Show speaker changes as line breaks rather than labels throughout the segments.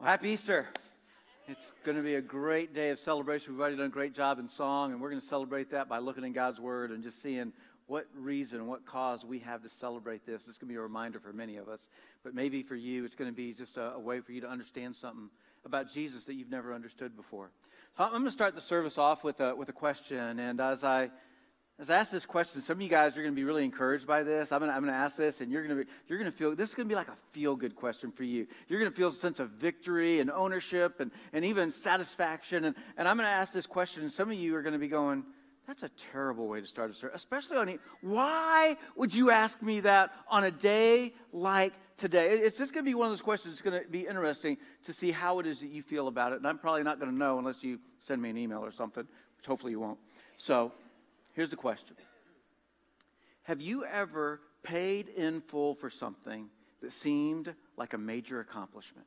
Well, happy Easter. It's going to be a great day of celebration. We've already done a great job in song, and we're going to celebrate that by looking in God's Word and just seeing what reason, what cause we have to celebrate this. It's going to be a reminder for many of us, but maybe for you, it's going to be just a, a way for you to understand something about Jesus that you've never understood before. So I'm going to start the service off with a, with a question, and as I as I ask this question, some of you guys are going to be really encouraged by this. I'm going to, I'm going to ask this, and you're going to be, you're going to feel this is going to be like a feel good question for you. You're going to feel a sense of victory and ownership and, and even satisfaction. And, and I'm going to ask this question, and some of you are going to be going, that's a terrible way to start a service, especially on. Why would you ask me that on a day like today? It's just going to be one of those questions. It's going to be interesting to see how it is that you feel about it. And I'm probably not going to know unless you send me an email or something, which hopefully you won't. So Here's the question Have you ever paid in full for something that seemed like a major accomplishment?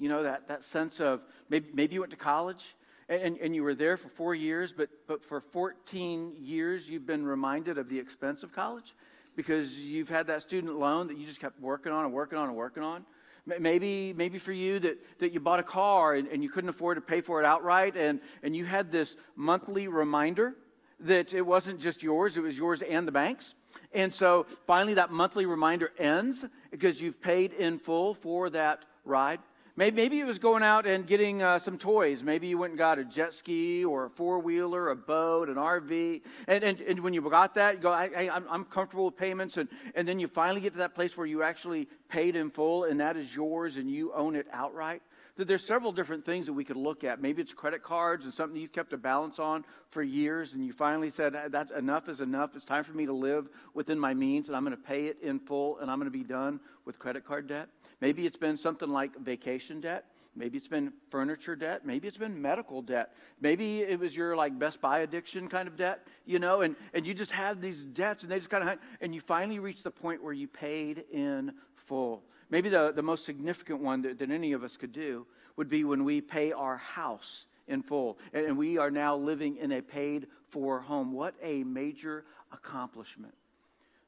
You know, that, that sense of maybe, maybe you went to college and, and you were there for four years, but, but for 14 years you've been reminded of the expense of college because you've had that student loan that you just kept working on and working on and working on. Maybe, maybe for you that, that you bought a car and, and you couldn't afford to pay for it outright, and, and you had this monthly reminder that it wasn't just yours, it was yours and the bank's. And so finally, that monthly reminder ends because you've paid in full for that ride. Maybe, maybe it was going out and getting uh, some toys. Maybe you went and got a jet ski or a four wheeler, a boat, an RV. And, and, and when you got that, you go, I, I, I'm comfortable with payments. And, and then you finally get to that place where you actually paid in full and that is yours and you own it outright that there's several different things that we could look at. Maybe it's credit cards and something you've kept a balance on for years, and you finally said, uh, That's enough is enough. It's time for me to live within my means, and I'm going to pay it in full, and I'm going to be done with credit card debt. Maybe it's been something like vacation debt. Maybe it's been furniture debt. Maybe it's been medical debt. Maybe it was your like Best Buy addiction kind of debt, you know, and, and you just had these debts and they just kind of, and you finally reached the point where you paid in full. Maybe the, the most significant one that, that any of us could do would be when we pay our house in full. And, and we are now living in a paid for home. What a major accomplishment.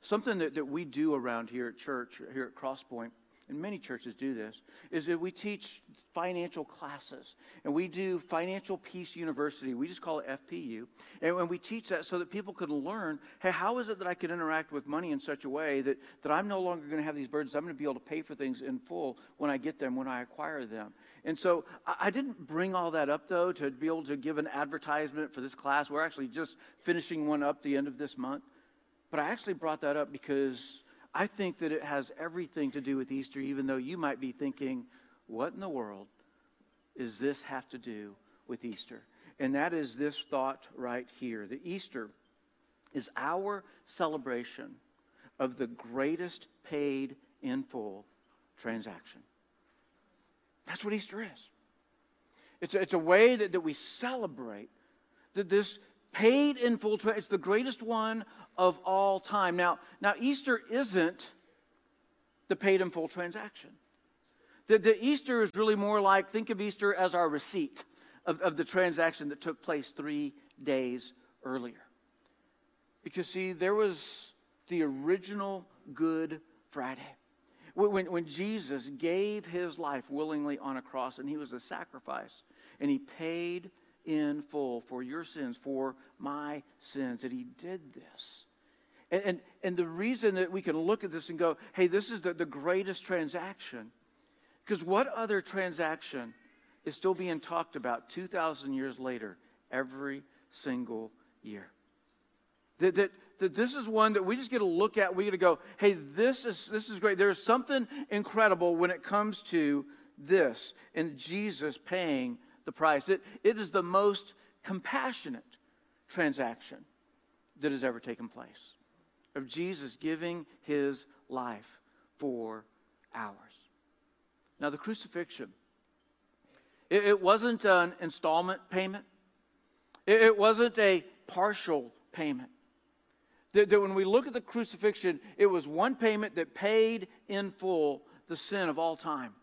Something that, that we do around here at church, here at Crosspoint, and many churches do this, is that we teach financial classes. And we do Financial Peace University. We just call it FPU. And we teach that so that people can learn, hey, how is it that I can interact with money in such a way that, that I'm no longer going to have these burdens? I'm going to be able to pay for things in full when I get them, when I acquire them. And so I, I didn't bring all that up, though, to be able to give an advertisement for this class. We're actually just finishing one up the end of this month. But I actually brought that up because I think that it has everything to do with Easter, even though you might be thinking, what in the world does this have to do with Easter? And that is this thought right here that Easter is our celebration of the greatest paid in full transaction. That's what Easter is. It's a, it's a way that, that we celebrate that this paid in full, tra- it's the greatest one of all time. Now, now Easter isn't the paid in full transaction. The, the Easter is really more like think of Easter as our receipt of, of the transaction that took place three days earlier. Because, see, there was the original Good Friday. When, when Jesus gave his life willingly on a cross and he was a sacrifice and he paid in full for your sins, for my sins, that he did this. And, and, and the reason that we can look at this and go, hey, this is the, the greatest transaction, because what other transaction is still being talked about 2,000 years later every single year? That, that, that this is one that we just get to look at. We get to go, hey, this is, this is great. There's something incredible when it comes to this and Jesus paying the price. It, it is the most compassionate transaction that has ever taken place of Jesus giving his life for ours. Now, the crucifixion, it, it wasn't an installment payment, it, it wasn't a partial payment. That, that when we look at the crucifixion, it was one payment that paid in full the sin of all time.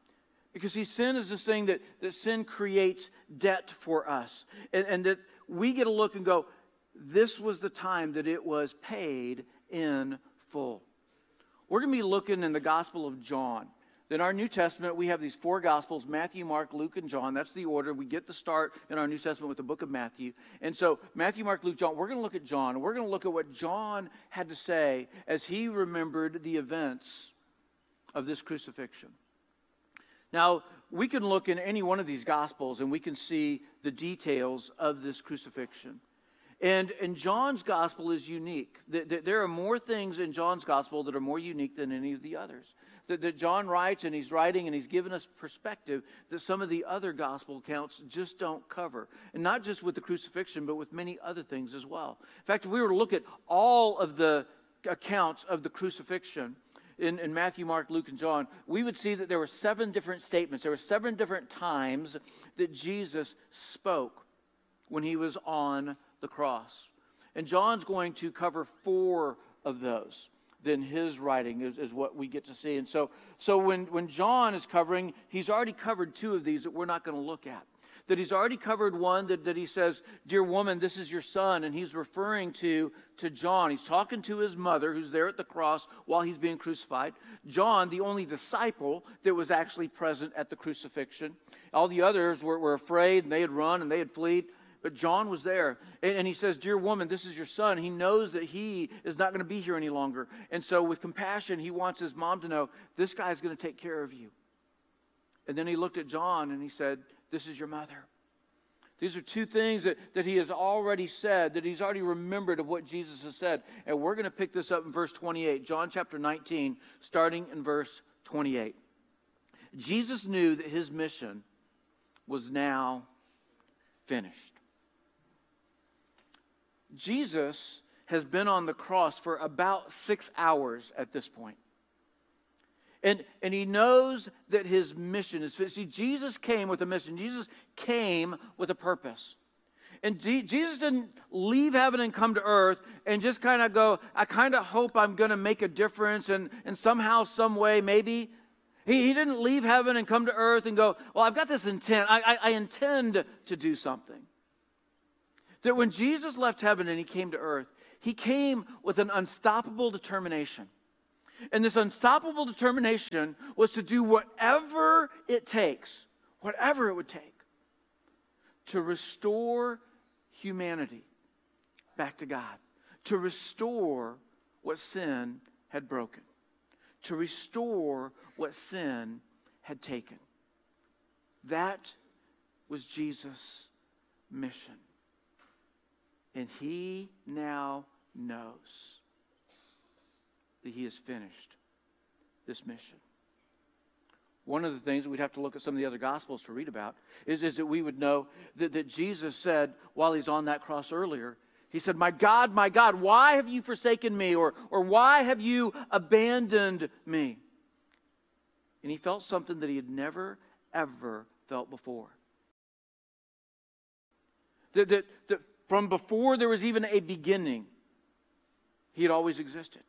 Because see, sin is this thing that, that sin creates debt for us. And, and that we get a look and go, this was the time that it was paid in full. We're going to be looking in the Gospel of John In our New Testament, we have these four Gospels Matthew, Mark, Luke, and John. That's the order. We get the start in our New Testament with the book of Matthew. And so, Matthew, Mark, Luke, John, we're going to look at John. We're going to look at what John had to say as he remembered the events of this crucifixion. Now, we can look in any one of these Gospels and we can see the details of this crucifixion. And, and John's gospel is unique. There are more things in John's gospel that are more unique than any of the others. That, that John writes and he's writing and he's given us perspective that some of the other gospel accounts just don't cover. And not just with the crucifixion, but with many other things as well. In fact, if we were to look at all of the accounts of the crucifixion, in, in, Matthew, Mark, Luke, and John, we would see that there were seven different statements. There were seven different times that Jesus spoke when he was on the cross. And John's going to cover four of those. Then his writing is, is what we get to see. And so, so when, when John is covering, he's already covered two of these that we're not going to look at that he's already covered one that, that he says, Dear woman, this is your son. And he's referring to, to John. He's talking to his mother, who's there at the cross while he's being crucified. John, the only disciple that was actually present at the crucifixion. All the others were, were afraid and they had run and they had fled. But John was there. And, and he says, Dear woman, this is your son. He knows that he is not going to be here any longer. And so, with compassion, he wants his mom to know, This guy's going to take care of you. And then he looked at John and he said, This is your mother. These are two things that, that he has already said, that he's already remembered of what Jesus has said. And we're going to pick this up in verse 28, John chapter 19, starting in verse 28. Jesus knew that his mission was now finished. Jesus has been on the cross for about six hours at this point. And, and he knows that his mission is finished. See, Jesus came with a mission. Jesus came with a purpose. And Jesus didn't leave heaven and come to earth and just kind of go, I kind of hope I'm going to make a difference and, and somehow, some way, maybe. He, he didn't leave heaven and come to earth and go, Well, I've got this intent. I, I, I intend to do something. That when Jesus left heaven and he came to earth, he came with an unstoppable determination. And this unstoppable determination was to do whatever it takes, whatever it would take, to restore humanity back to God, to restore what sin had broken, to restore what sin had taken. That was Jesus' mission. And he now knows that he has finished this mission. One of the things that we'd have to look at some of the other gospels to read about is, is that we would know that, that Jesus said while he's on that cross earlier, he said, My God, my God, why have you forsaken me? Or, or why have you abandoned me? And he felt something that he had never, ever felt before. That, that, that from before there was even a beginning, he had always existed.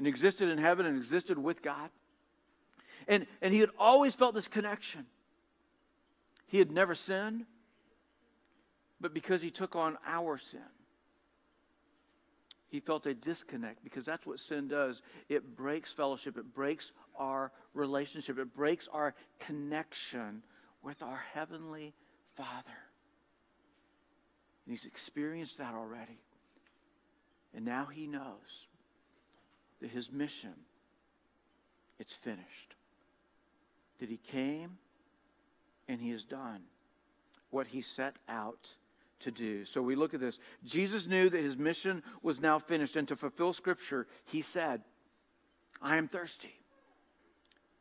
And existed in heaven and existed with God. And, and he had always felt this connection. He had never sinned, but because he took on our sin, he felt a disconnect because that's what sin does. It breaks fellowship, it breaks our relationship, it breaks our connection with our Heavenly Father. And he's experienced that already. And now he knows that his mission, it's finished. That he came and he has done what he set out to do. So we look at this. Jesus knew that his mission was now finished, and to fulfill Scripture, he said, I am thirsty.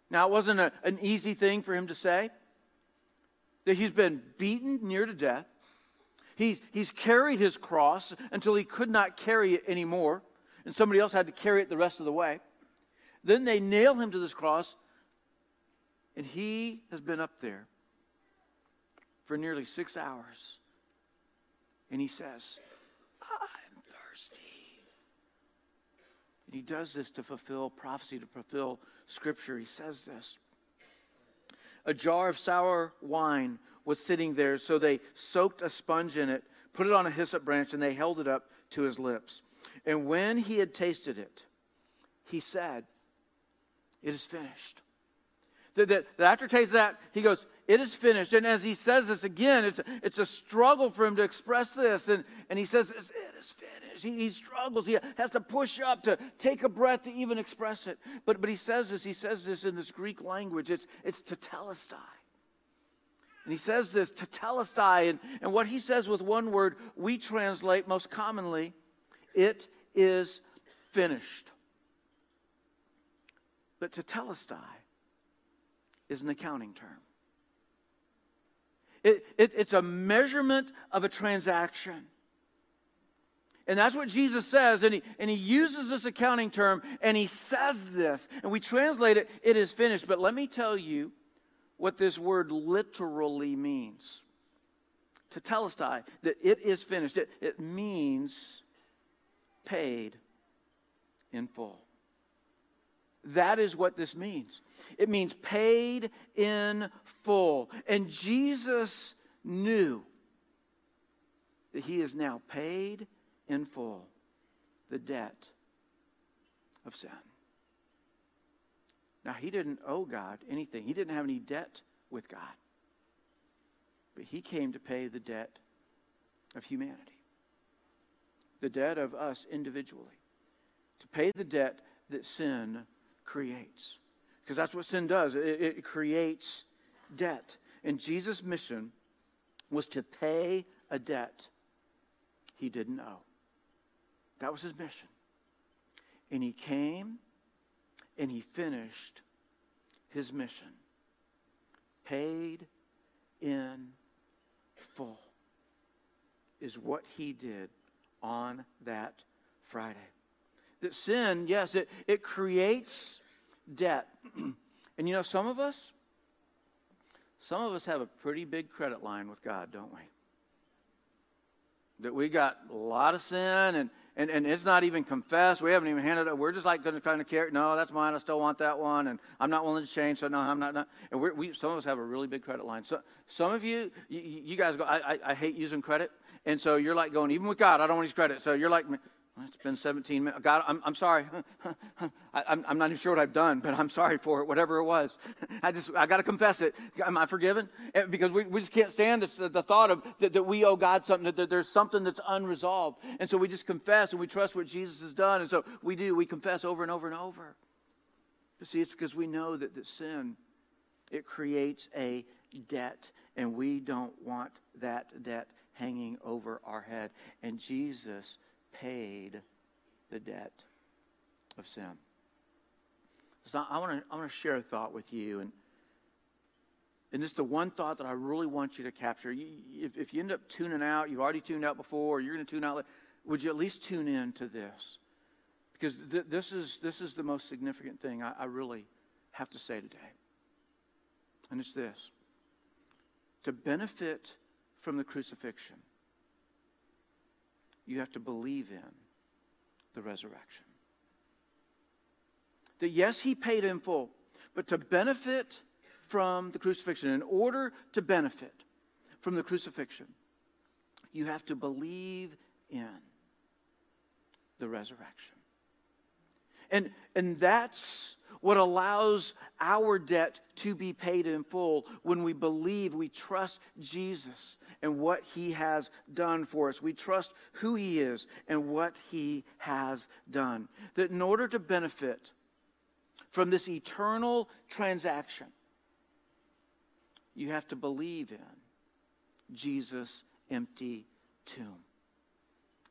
Now, it wasn't a, an easy thing for him to say that he's been beaten near to death. He's, he's carried his cross until he could not carry it anymore, and somebody else had to carry it the rest of the way. Then they nail him to this cross, and he has been up there for nearly six hours. And he says, I'm thirsty. And he does this to fulfill prophecy, to fulfill scripture. He says this. A jar of sour wine was sitting there, so they soaked a sponge in it, put it on a hyssop branch, and they held it up to his lips. And when he had tasted it, he said, It is finished. That, that, that after tastes that, he goes, It is finished. And as he says this again, it's it's a struggle for him to express this. And, and he says, It is finished. He, he struggles. He has to push up to take a breath to even express it. But, but he says this, he says this in this Greek language. It's, it's tetelestai. And he says this, tetelestai. And, and what he says with one word, we translate most commonly, it is finished. But to tetelestai is an accounting term. It, it, it's a measurement of a transaction. And that's what Jesus says. And he, and he uses this accounting term and he says this. And we translate it, it is finished. But let me tell you what this word literally means. Tetelestai, that it is finished. It, it means paid in full. That is what this means. It means paid in full. And Jesus knew that he is now paid in full the debt of sin. Now, he didn't owe God anything, he didn't have any debt with God. But he came to pay the debt of humanity, the debt of us individually, to pay the debt that sin creates. Because that's what sin does it, it creates debt. And Jesus' mission was to pay a debt he didn't owe. That was his mission. And he came and he finished his mission. Paid in full is what he did on that Friday. That sin, yes, it, it creates debt. and you know, some of us, some of us have a pretty big credit line with God, don't we? That we got a lot of sin and, and, and it's not even confessed. We haven't even handed it. We're just like going to kind of care. No, that's mine. I still want that one. And I'm not willing to change. So no, I'm not. not. And we, some of us have a really big credit line. So some of you, you, you guys go, I, I, I hate using credit. And so you're like going, even with God, I don't want his credit. So you're like, it's been 17 minutes. God, I'm, I'm sorry. I, am I'm not even sure what I've done, but I'm sorry for it, whatever it was. I just, I got to confess it. Am I forgiven? Eh, because we, we just can't stand the thought of that, that we owe God something, that, that there's something that's unresolved. And so we just confess and we trust what Jesus has done. And so we do, we confess over and over and over. But see, it's because we know that, that sin, it creates a debt, and we don't want that debt hanging over our head. And Jesus paid the debt of sin. So I want to I want to share a thought with you, and and this is the one thought that I really want you to capture. You, if, if you end up tuning out, you've already tuned out before, or you're going to tune out, would you at least tune in to this? Because th- this is this is the most significant thing I, I really have to say today, and it's this: to benefit from the crucifixion you have to believe in the resurrection. That yes, he paid in full, but to benefit from the crucifixion, in order to benefit from the crucifixion, you have to believe in the resurrection. And, and that's what allows our debt to be paid in full when we believe, we trust Jesus and what he has done for us. We trust who he is and what he has done. That in order to benefit from this eternal transaction, you have to believe in Jesus' empty tomb.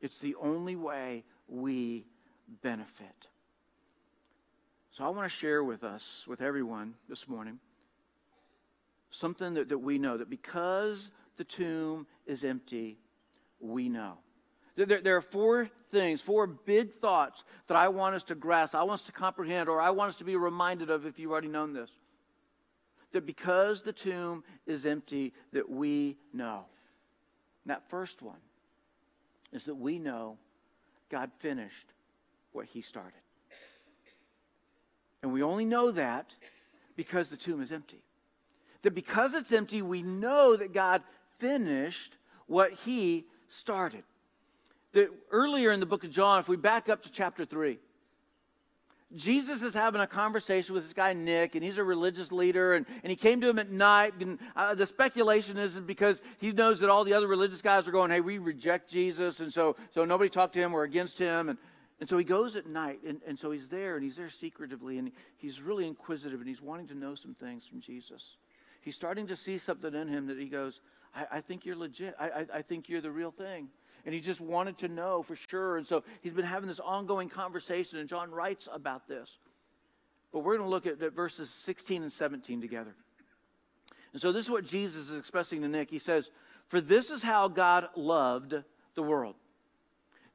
It's the only way we benefit. So I want to share with us, with everyone this morning, something that, that we know that because the tomb is empty, we know. There, there, are four things, four big thoughts that I want us to grasp, I want us to comprehend, or I want us to be reminded of if you've already known this. That because the tomb is empty, that we know. And that first one is that we know God finished what he started. And we only know that because the tomb is empty. That because it's empty, we know that God finished what he started. That earlier in the book of John, if we back up to chapter 3, Jesus is having a conversation with this guy, Nick, and he's a religious leader, and, and he came to him at night. And uh, the speculation is because he knows that all the other religious guys are going, hey, we reject Jesus, and so, so nobody talked to him or against him. And, and so he goes at night, and, and so he's there, and he's there secretively, and he's really inquisitive, and he's wanting to know some things from Jesus. He's starting to see something in him that he goes, I, I think you're legit. I, I, I think you're the real thing and he just wanted to know for sure. And so he's been having this ongoing conversation, and John writes about this. But we're going to look at, at verses 16 and 17 together. And so this is what Jesus is expressing to Nick. He says, For this is how God loved the world,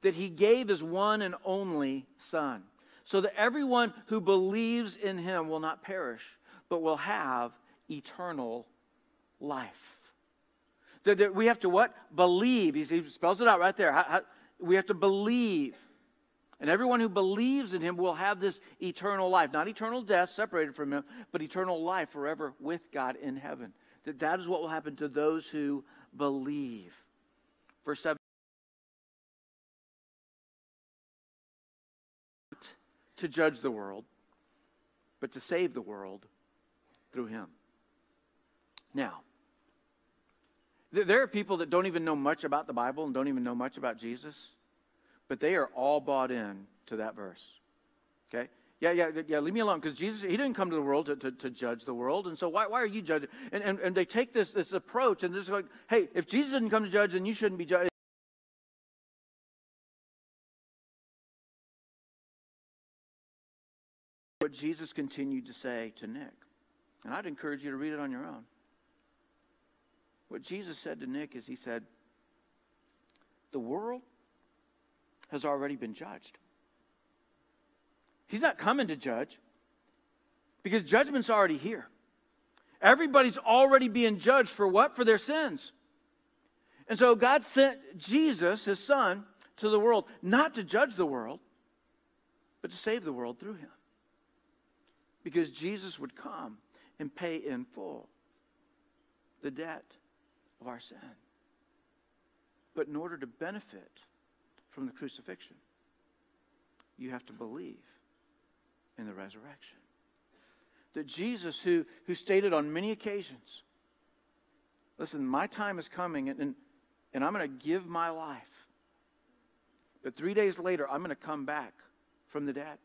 that he gave his one and only Son, so that everyone who believes in him will not perish, but will have eternal life. That, that we have to what? Believe. He, he spells it out right there. How, how, we have to believe. And everyone who believes in him will have this eternal life. Not eternal death separated from him, but eternal life forever with God in heaven. That that is what will happen to those who believe. Verse 7. To judge the world, but to save the world through him. Now, there are people that don't even know much about the Bible and don't even know much about Jesus, but they are all bought in to that verse. Okay? Yeah, yeah, yeah, leave me alone. Because Jesus, he didn't come to the world to, to, to, judge the world. And so why, why are you judging? And, and, and they take this, this approach and they're just like, hey, if Jesus didn't come to judge, then you shouldn't be judged. What Jesus continued to say to Nick. And I'd encourage you to read it on your own. What Jesus said to Nick is, He said, The world has already been judged. He's not coming to judge because judgment's already here. Everybody's already being judged for what? For their sins. And so God sent Jesus, his son, to the world, not to judge the world, but to save the world through him. Because Jesus would come and pay in full the debt of our sin. But in order to benefit from the crucifixion, you have to believe in the resurrection. That Jesus, who, who stated on many occasions, listen, my time is coming and, and, and I'm going to give my life. But three days later, I'm going to come back from the dead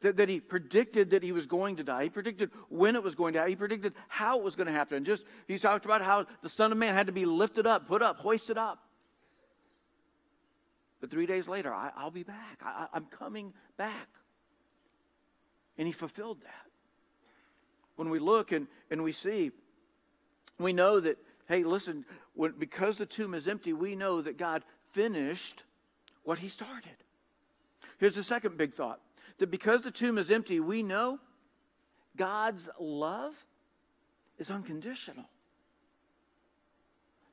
that, that he predicted that he was going to die. He predicted when it was going to happen. He predicted how it was going to happen. And just he talked about how the Son of Man had to be lifted up, put up, hoisted up. But three days later, I, will be back. I, I'm coming back. And he fulfilled that. When we look and, and we see, we know that, hey, listen, when, because the tomb is empty, we know that God finished what he started. Here's the second big thought that because the tomb is empty, we know God's love is unconditional.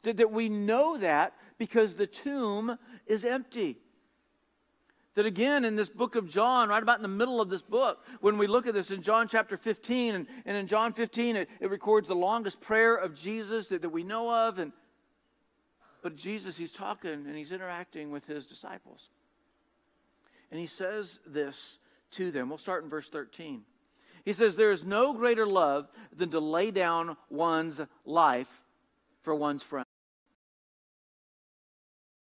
That, that we know that because the tomb is empty. That again, in this book of John, right about in the middle of this book, when we look at this in John chapter 15, and, and in John 15, it, it records the longest prayer of Jesus that, that we know of. And, but Jesus, he's talking and he's interacting with his disciples. And he says this to them. We'll start in verse 13. He says, There is no greater love than to lay down one's life for one's friends.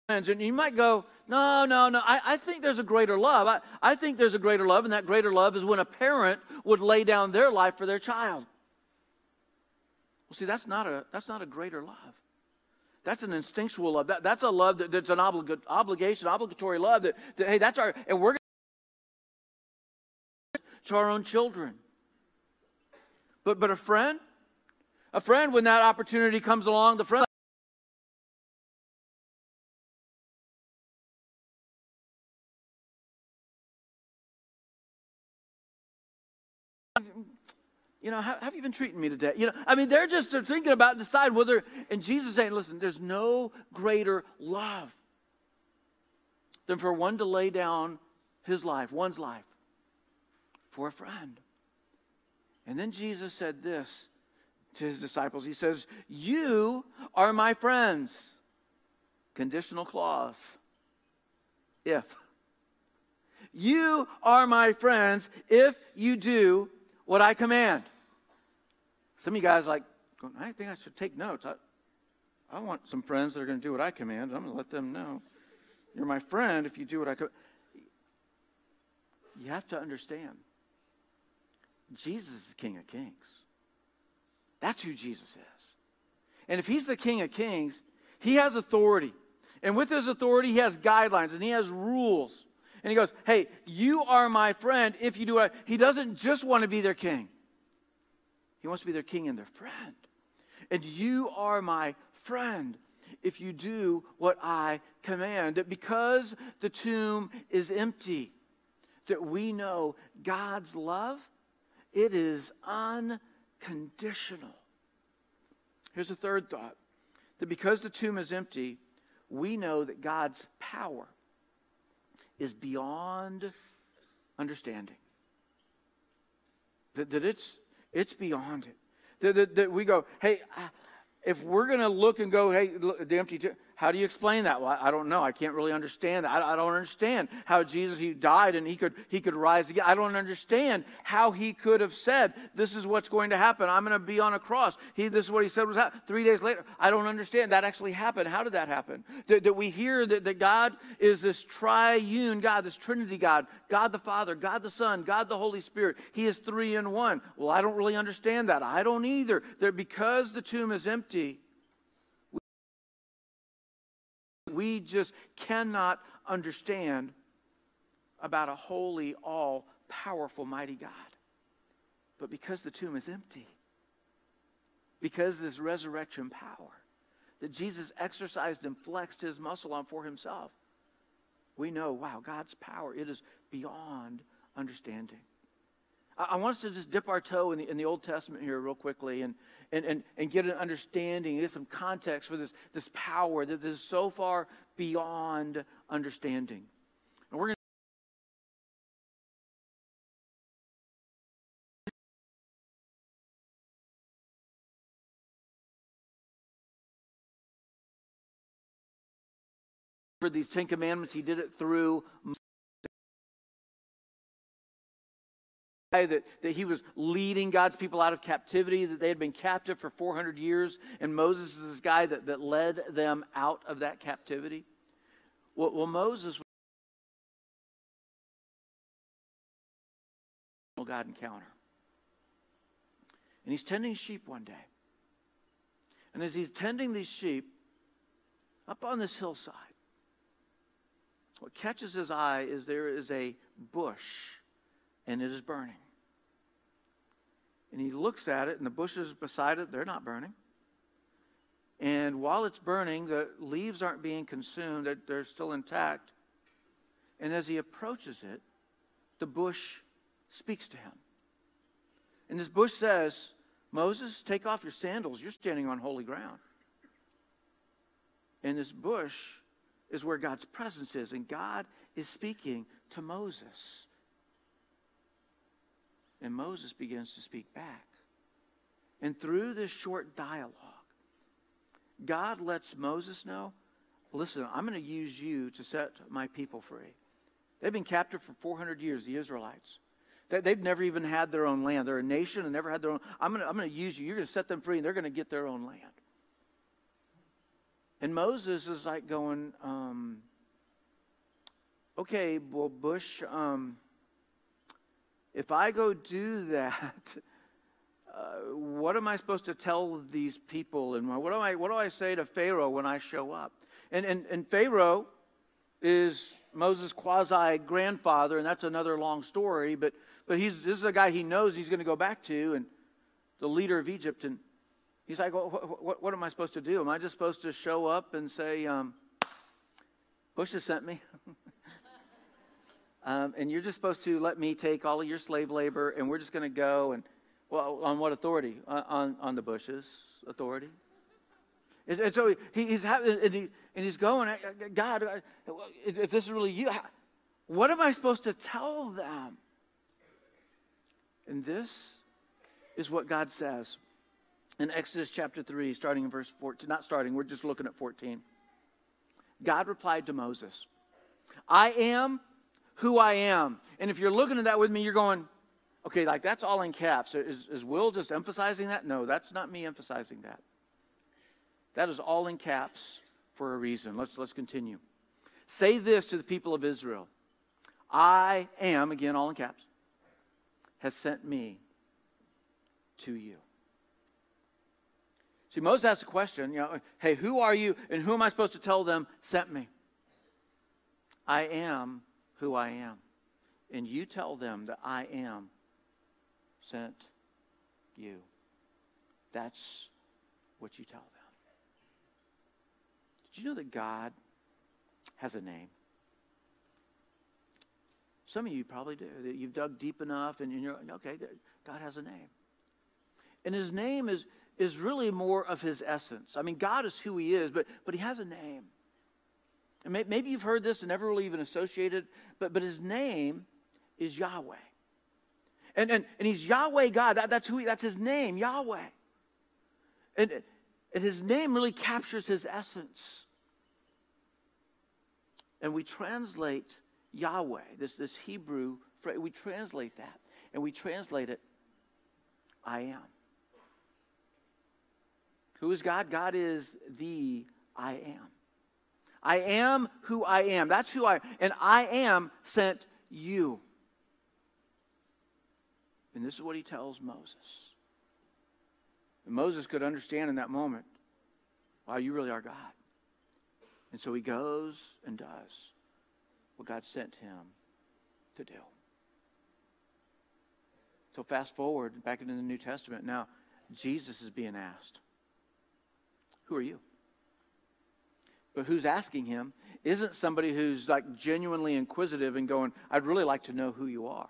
And you might go, No, no, no. I, I think there's a greater love. I, I think there's a greater love, and that greater love is when a parent would lay down their life for their child. Well, see, that's not a, that's not a greater love. That's an instinctual love. That, that's a love that, that's an oblig- obligation, obligatory love that, that, hey, that's our, and we're to our own children. But, but a friend, a friend, when that opportunity comes along, the friend. You know, how, have you been treating me today? You know, I mean, they're just they're thinking about and decide whether, and Jesus saying, listen, there's no greater love than for one to lay down his life, one's life, for a friend. And then Jesus said this to his disciples He says, You are my friends. Conditional clause. If. You are my friends if you do what I command. Some of you guys like, I think I should take notes. I, I want some friends that are going to do what I command. I'm going to let them know. You're my friend if you do what I command. You have to understand Jesus is King of Kings. That's who Jesus is. And if he's the King of Kings, he has authority. And with his authority, he has guidelines and he has rules. And he goes, Hey, you are my friend if you do it. He doesn't just want to be their king, he wants to be their king and their friend. And you are my friend if you do what I command. Because the tomb is empty, that we know God's love, it is unconditional. Here's a third thought that because the tomb is empty, we know that God's power is beyond understanding. That, that it's, it's beyond it. That, that, that we go, hey, if we're going to look and go, hey, look, the empty tomb, how do you explain that? Well, I don't know. I can't really understand that. I, I don't understand how Jesus, he died and he could, he could rise again. I don't understand how he could have said, this is what's going to happen. I'm going to be on a cross. He, this is what he said was happening. Three days later, I don't understand. That actually happened. How did that happen? That, that we hear that, that God is this triune God, this Trinity God, God the Father, God the Son, God the Holy Spirit. He is three in one. Well, I don't really understand that. I don't either. That because the tomb is empty, we just cannot understand about a holy, all powerful, mighty God. But because the tomb is empty, because this resurrection power that Jesus exercised and flexed his muscle on for himself, we know, wow, God's power, it is beyond understanding. I want us to just dip our toe in the, in the Old Testament here, real quickly, and, and, and, and get an understanding, get some context for this, this power that is so far beyond understanding. And we're going to. for these Ten Commandments, he did it through that, that he was leading God's people out of captivity, that they had been captive for 400 years, and Moses is this guy that, that led them out of that captivity. Well, well Moses was God encounter. And he's tending sheep one day. And as he's tending these sheep, up on this hillside, what catches his eye is there is a bush and it is burning. And he looks at it, and the bushes beside it, they're not burning. And while it's burning, the leaves aren't being consumed, they're, they're still intact. And as he approaches it, the bush speaks to him. And this bush says, Moses, take off your sandals. You're standing on holy ground. And this bush is where God's presence is, and God is speaking to Moses. And Moses begins to speak back. And through this short dialogue, God lets Moses know listen, I'm going to use you to set my people free. They've been captive for 400 years, the Israelites. They've never even had their own land. They're a nation and never had their own. I'm going to, I'm going to use you. You're going to set them free, and they're going to get their own land. And Moses is like going, um, okay, well, Bush, um, if I go do that, uh, what am I supposed to tell these people? And what do I, what do I say to Pharaoh when I show up? And, and, and Pharaoh is Moses' quasi grandfather, and that's another long story. But, but he's, this is a guy he knows he's going to go back to, and the leader of Egypt. And he's like, well, what, what, what, am I supposed to do? Am I just supposed to show up and say, um, Bush has sent me? Um, and you're just supposed to let me take all of your slave labor, and we're just going to go and, well, on what authority? On, on, on the Bush's authority. And, and so he, he's having, and, he, and he's going, God, if this is really you, what am I supposed to tell them? And this is what God says in Exodus chapter 3, starting in verse 14. Not starting, we're just looking at 14. God replied to Moses, I am who I am. And if you're looking at that with me, you're going, okay, like that's all in caps. Is, is Will just emphasizing that? No, that's not me emphasizing that. That is all in caps for a reason. Let's, let's continue. Say this to the people of Israel I am, again, all in caps, has sent me to you. See, Moses asked a question, you know, hey, who are you and who am I supposed to tell them sent me? I am who I am. And you tell them that I am sent you. That's what you tell them. Did you know that God has a name? Some of you probably do. You've dug deep enough and you're, okay, God has a name. And his name is, is really more of his essence. I mean, God is who he is, but, but he has a name. And may, maybe you've heard this and never really even associated, but, but his name is Yahweh. And, and, and he's Yahweh God. That, that's who he, that's his name, Yahweh. And, and his name really captures his essence. And we translate Yahweh, this, this Hebrew phrase, we translate that. And we translate it, I am. Who is God? God is the I am. I am who I am. That's who I am. And I am sent you. And this is what he tells Moses. And Moses could understand in that moment, wow, you really are God. And so he goes and does what God sent him to do. So fast forward back into the New Testament. Now, Jesus is being asked, Who are you? But who's asking him isn't somebody who's like genuinely inquisitive and going, I'd really like to know who you are.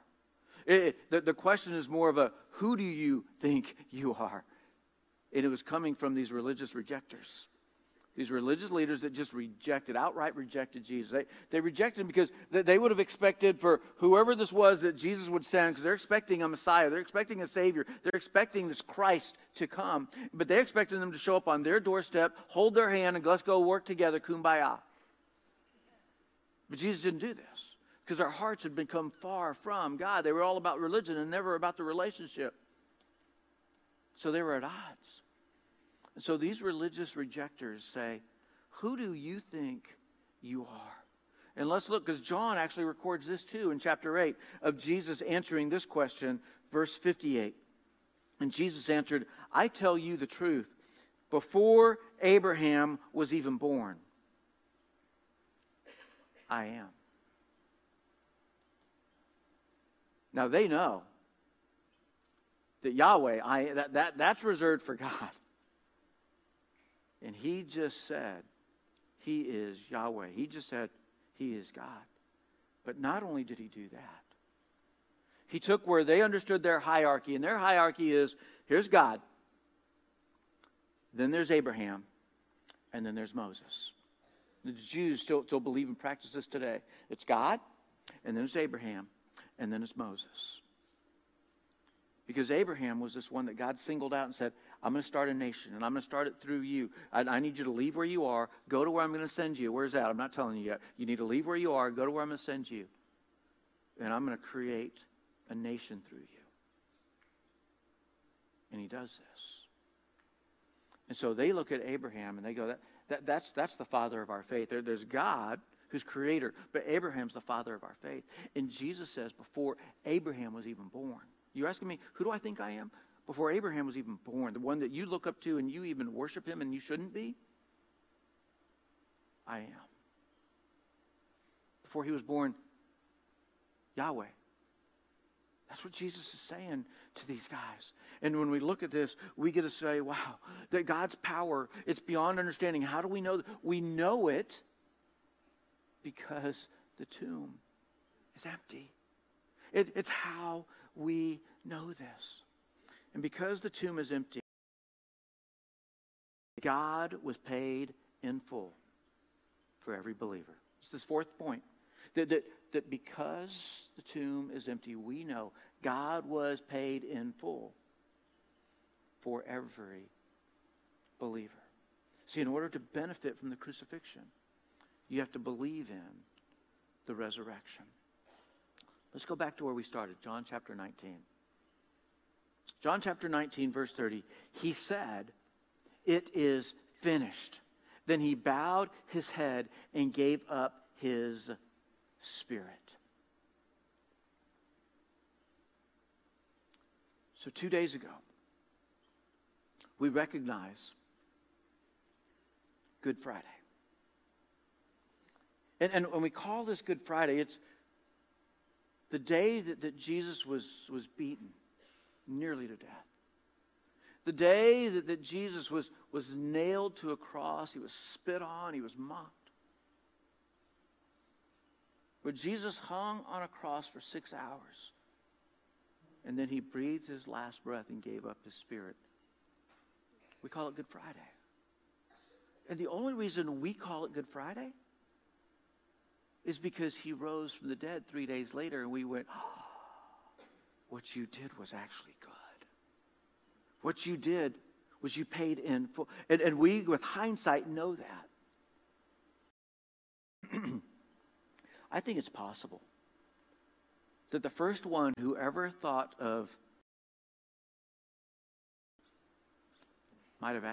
It, the, the question is more of a, Who do you think you are? And it was coming from these religious rejectors. These religious leaders that just rejected, outright rejected Jesus. They, they rejected him because they would have expected for whoever this was that Jesus would send, because they're expecting a Messiah, they're expecting a Savior, they're expecting this Christ to come. But they expected them to show up on their doorstep, hold their hand, and let's go work together, kumbaya. But Jesus didn't do this because their hearts had become far from God. They were all about religion and never about the relationship. So they were at odds. So these religious rejectors say, Who do you think you are? And let's look, because John actually records this too in chapter 8 of Jesus answering this question, verse 58. And Jesus answered, I tell you the truth. Before Abraham was even born, I am. Now they know that Yahweh, I, that, that, that's reserved for God. And he just said, He is Yahweh. He just said, He is God. But not only did he do that, he took where they understood their hierarchy, and their hierarchy is here's God, then there's Abraham, and then there's Moses. The Jews still, still believe and practice this today. It's God, and then it's Abraham, and then it's Moses. Because Abraham was this one that God singled out and said, I'm going to start a nation, and I'm going to start it through you. I, I, need you to leave where you are, go to where I'm going to send you. Where's that? I'm not telling you yet. You need to leave where you are, go to where I'm going to send you, and I'm going to create a nation through you. And he does this. And so they look at Abraham and they go, that, that, that's, that's the father of our faith. There, there's God who's creator, but Abraham's the father of our faith. And Jesus says, before Abraham was even born, you're asking me, who do I think I am? Before Abraham was even born, the one that you look up to and you even worship him and you shouldn't be, I am. Before he was born, Yahweh. That's what Jesus is saying to these guys. And when we look at this, we get to say, wow, that God's power, it's beyond understanding. How do we know? We know it because the tomb is empty. It, it's how we know this. And because the tomb is empty, God was paid in full for every believer. It's this fourth point. That, that, that because the tomb is empty, we know God was paid in full for every believer. See, in order to benefit from the crucifixion, you have to believe in the resurrection. Let's go back to where we started, John chapter 19. John chapter 19, verse 30. He said, It is finished. Then he bowed his head and gave up his spirit. So, two days ago, we recognize Good Friday. And, and when we call this Good Friday, it's the day that, that Jesus was, was beaten nearly to death. The day that, that Jesus was, was nailed to a cross, he was spit on, he was mocked. Where Jesus hung on a cross for six hours, and then he breathed his last breath and gave up his spirit. We call it Good Friday. And the only reason we call it Good Friday is because he rose from the dead three days later and we went, oh, what you did was actually good. What you did was you paid in full. And, and we, with hindsight, know that. I think it's possible that the first one who ever thought of might have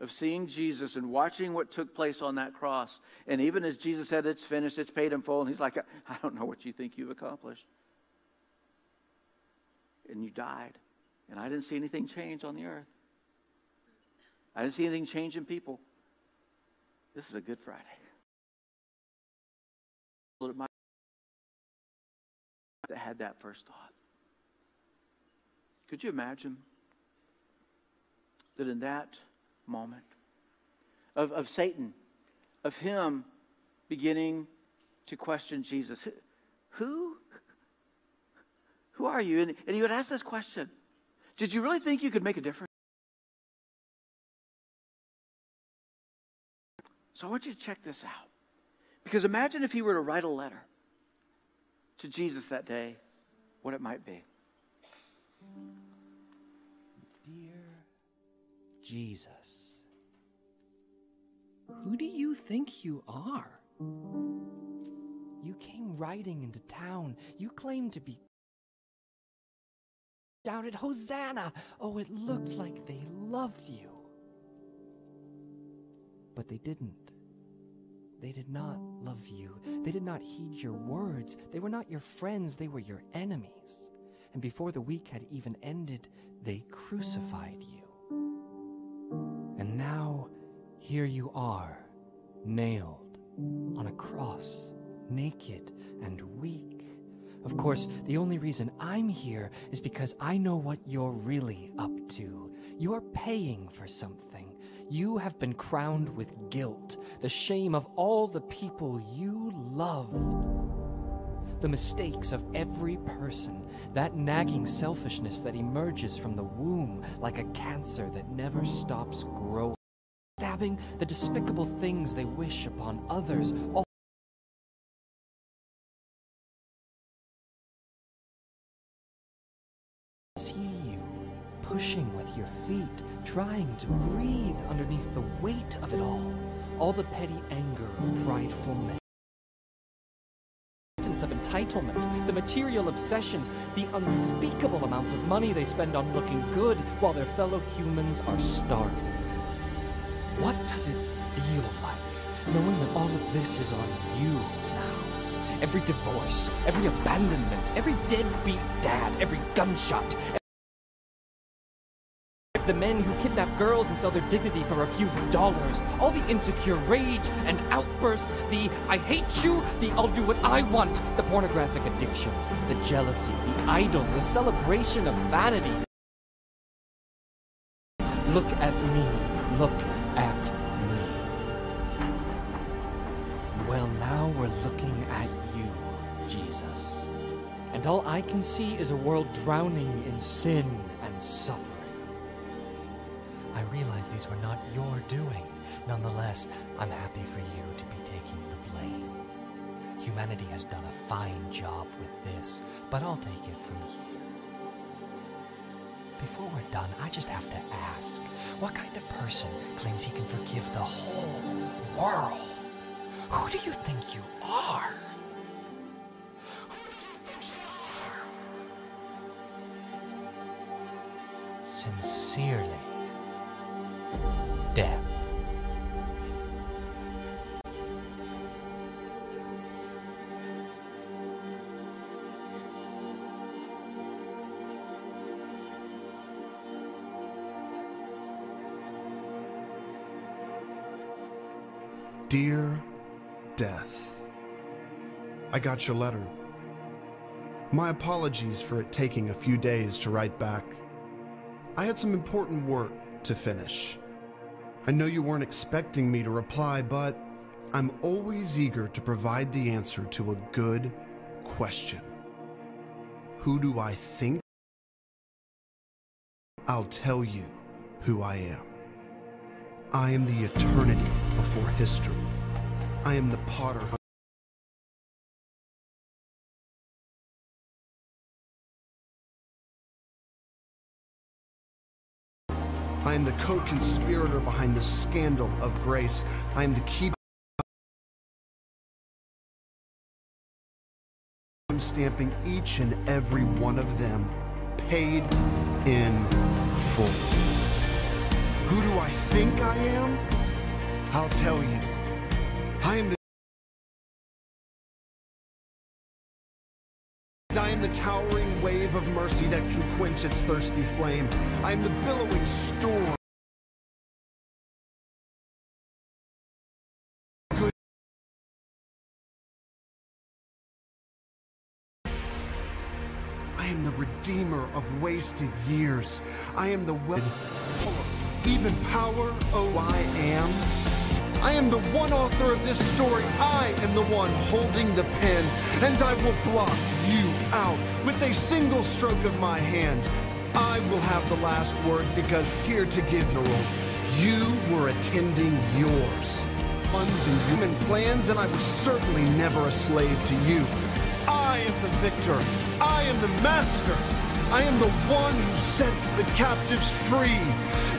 of seeing Jesus and watching what took place on that cross. And even as Jesus said, It's finished, it's paid in full, and he's like, I don't know what you think you've accomplished. And you died. And I didn't see anything change on the earth. I didn't see anything change in people. This is a Good Friday. That had that first thought. Could you imagine that in that moment of, of Satan, of him beginning to question Jesus. Who? Who are you? And, and he would ask this question Did you really think you could make a difference? So I want you to check this out. Because imagine if he were to write a letter to Jesus that day, what it might be.
Jesus. Who do you think you are? You came riding into town. You claimed to be. Shouted, Hosanna! Oh, it looked like they loved you. But they didn't. They did not love you. They did not heed your words. They were not your friends, they were your enemies. And before the week had even ended, they crucified you. Now here you are, nailed on a cross, naked and weak. Of course, the only reason I'm here is because I know what you're really up to. You're paying for something. You have been crowned with guilt, the shame of all the people you love. The mistakes of every person, that nagging selfishness that emerges from the womb like a cancer that never stops growing stabbing the despicable things they wish upon others. All see you pushing with your feet, trying to breathe underneath the weight of it all. All the petty anger of prideful men of entitlement, the material obsessions, the unspeakable amounts of money they spend on looking good while their fellow humans are starving. What does it feel like knowing that all of this is on you now? Every divorce, every abandonment, every deadbeat dad, every gunshot, the men who kidnap girls and sell their dignity for a few dollars, all the insecure rage and outbursts, the I hate you, the I'll do what I want, the pornographic addictions, the jealousy, the idols, the celebration of vanity. Look at me, look at me. Well, now we're looking at you, Jesus. And all I can see is a world drowning in sin and suffering. I realize these were not your doing. Nonetheless, I'm happy for you to be taking the blame. Humanity has done a fine job with this, but I'll take it from here. Before we're done, I just have to ask what kind of person claims he can forgive the whole world, Who do you think you are? Sincerely, Death.
Dear Death, I got your letter. My apologies for it taking a few days to write back. I had some important work to finish. I know you weren't expecting me to reply, but I'm always eager to provide the answer to a good question. Who do I think? I'll tell you who I am. I am the eternity before history. I am the potter. Am the co-conspirator behind the scandal of grace. I am the key. I'm stamping each and every one of them paid in full. Who do I think I am? I'll tell you. I am the I am the towering wave of mercy that can quench its thirsty flame. I am the billowing storm. I am the redeemer of wasted years. I am the well, even power, oh I am. I am the one author of this story. I am the one holding the pen, and I will blot you out with a single stroke of my hand. I will have the last word because here to give the role. You were attending yours. Funds and human plans, and I was certainly never a slave to you. I am the victor. I am the master. I am the one who sets the captives free.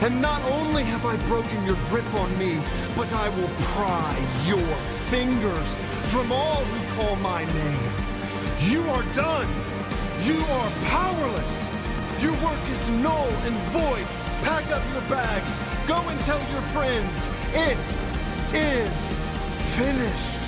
And not only have I broken your grip on me, but I will pry your fingers from all who call my name. You are done. You are powerless. Your work is null and void. Pack up your bags. Go and tell your friends. It is finished.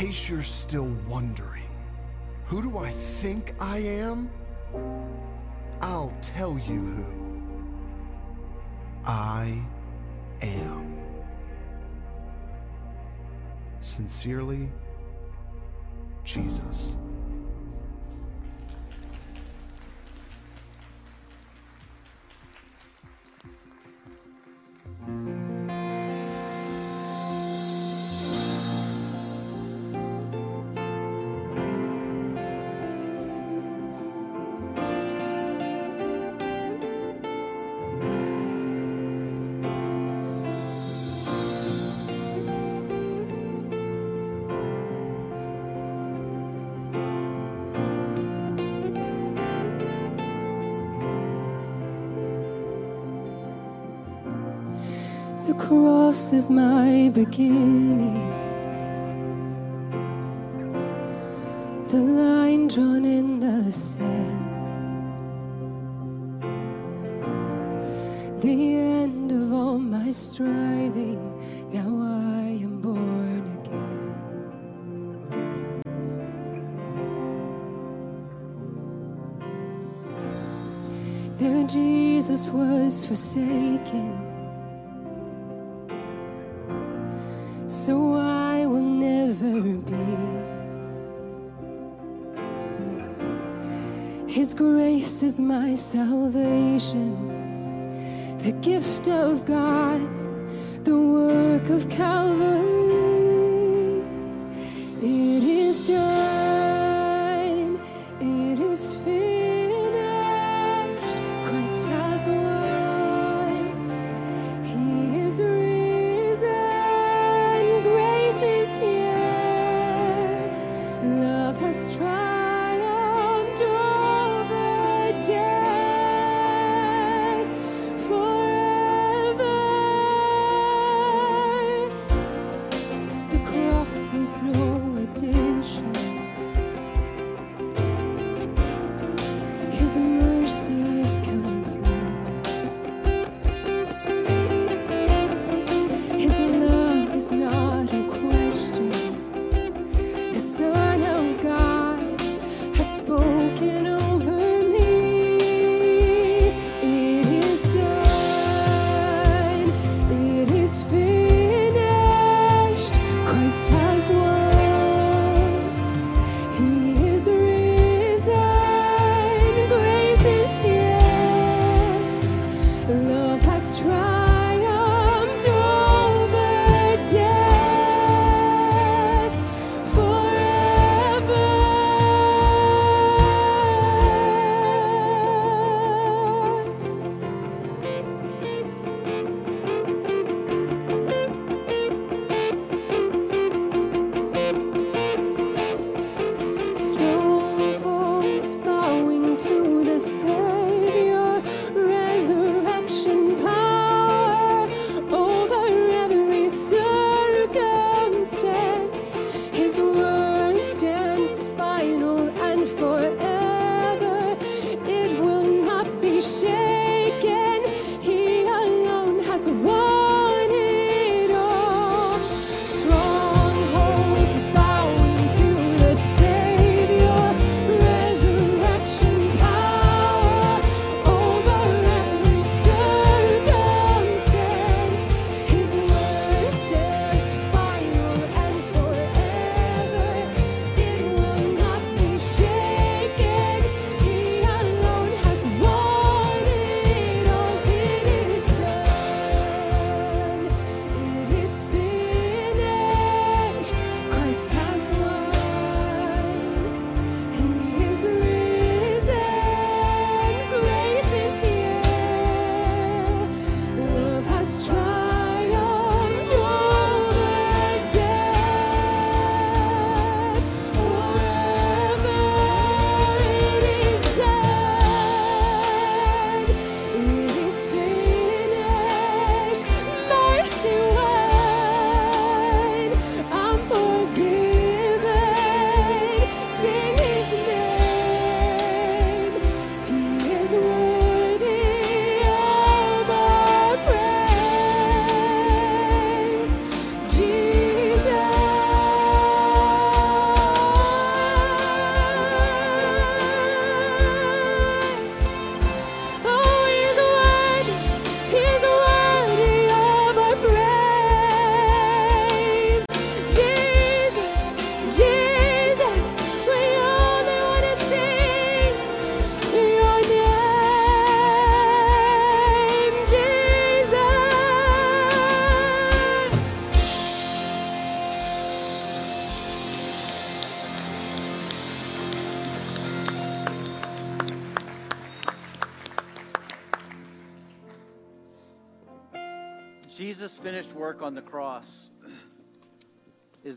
Case you're still wondering, who do I think I am? I'll tell you who. I am. Sincerely, Jesus.
Cross is my beginning. The line drawn in the sand. The end of all my striving. Now I am born again. There Jesus was forsaken. Is my salvation, the gift of God, the work of Calvary.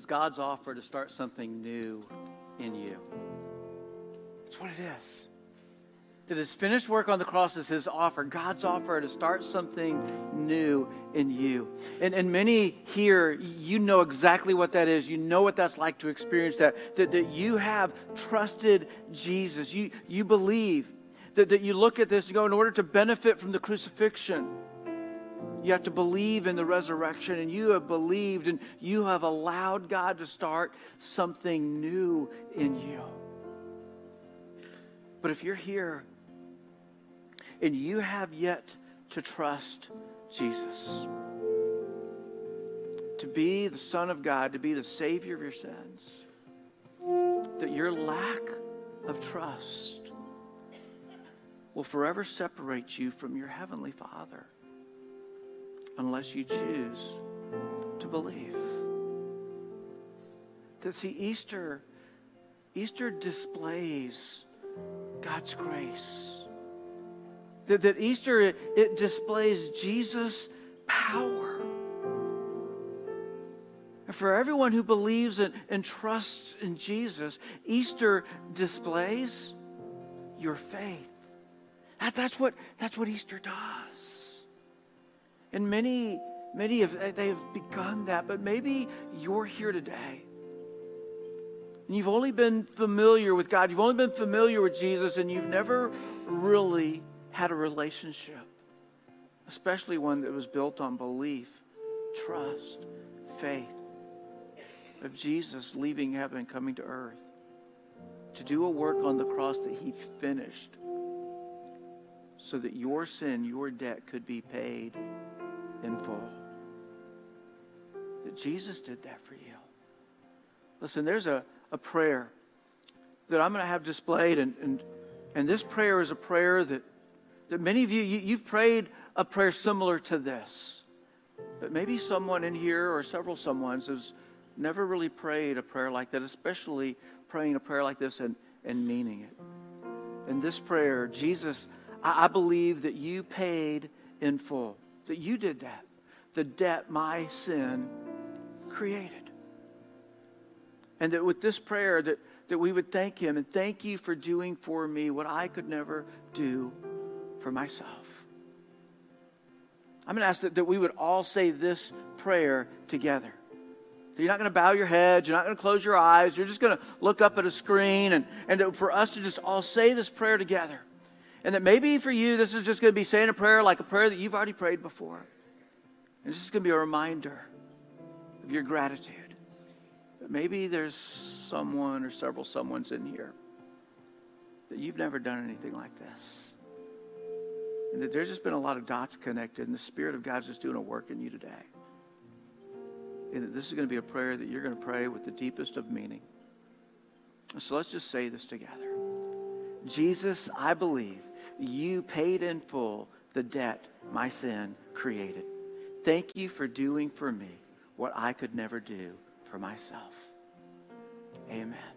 Is
God's offer to start something new in you. That's what it is. That his finished work on the cross is his offer, God's offer to start something new in you. And, and many here, you know exactly what that is. You know what that's like to experience that. That, that you have trusted Jesus. You, you believe that, that you look at this and go, in order to benefit from the crucifixion, you have to believe in the resurrection, and you have believed and you have allowed God to start something new in you. But if you're here and you have yet to trust Jesus, to be the Son of God, to be the Savior of your sins, that your lack of trust will forever separate you from your Heavenly Father unless you choose to believe. That see, Easter, Easter displays God's grace. That, that Easter, it, it displays Jesus' power. And for everyone who believes and, and trusts in Jesus, Easter displays your faith. That, that's, what, that's what Easter does. And many, many have eh, they have begun that, but maybe you're here today. And you've only been familiar with God, you've only been familiar with Jesus, and you've never really had a relationship, especially one that was built on belief, trust, faith of Jesus leaving heaven coming to earth to do a work on the cross that he finished so that your sin, your debt could be paid in full. That Jesus did that for you. Listen, there's a, a prayer that I'm going to have displayed, and, and, and this prayer is a prayer that, that many of you, you, you've prayed a prayer similar to this. But maybe someone in here or several someone's has never really prayed a prayer like that, especially praying a prayer like this and, and meaning it. In this prayer, Jesus, I, I believe that you paid in full, that you did that, the debt my sin created. And that with this prayer, that, that we would thank him and thank you for doing for me what I could never do for myself. I'm going to ask that, that we would all say this prayer together. So you're not going to bow your head. You're not going to close your eyes. You're just going to look up at a screen and, and for us to just all say this prayer together. And that maybe for you, this is just going to be saying a prayer like a prayer that you've already prayed before. And this is going to be a reminder of your gratitude. But maybe there's someone or several someone's in here that you've never done anything like this. And that there's just been a lot of dots connected, and the Spirit of God's just doing a work in you today. And that this is going to be a prayer that you're going to pray with the deepest of meaning. So let's just say this together. Jesus, I believe you paid in full the debt my sin created. Thank you for doing for me what I could never do for myself. Amen.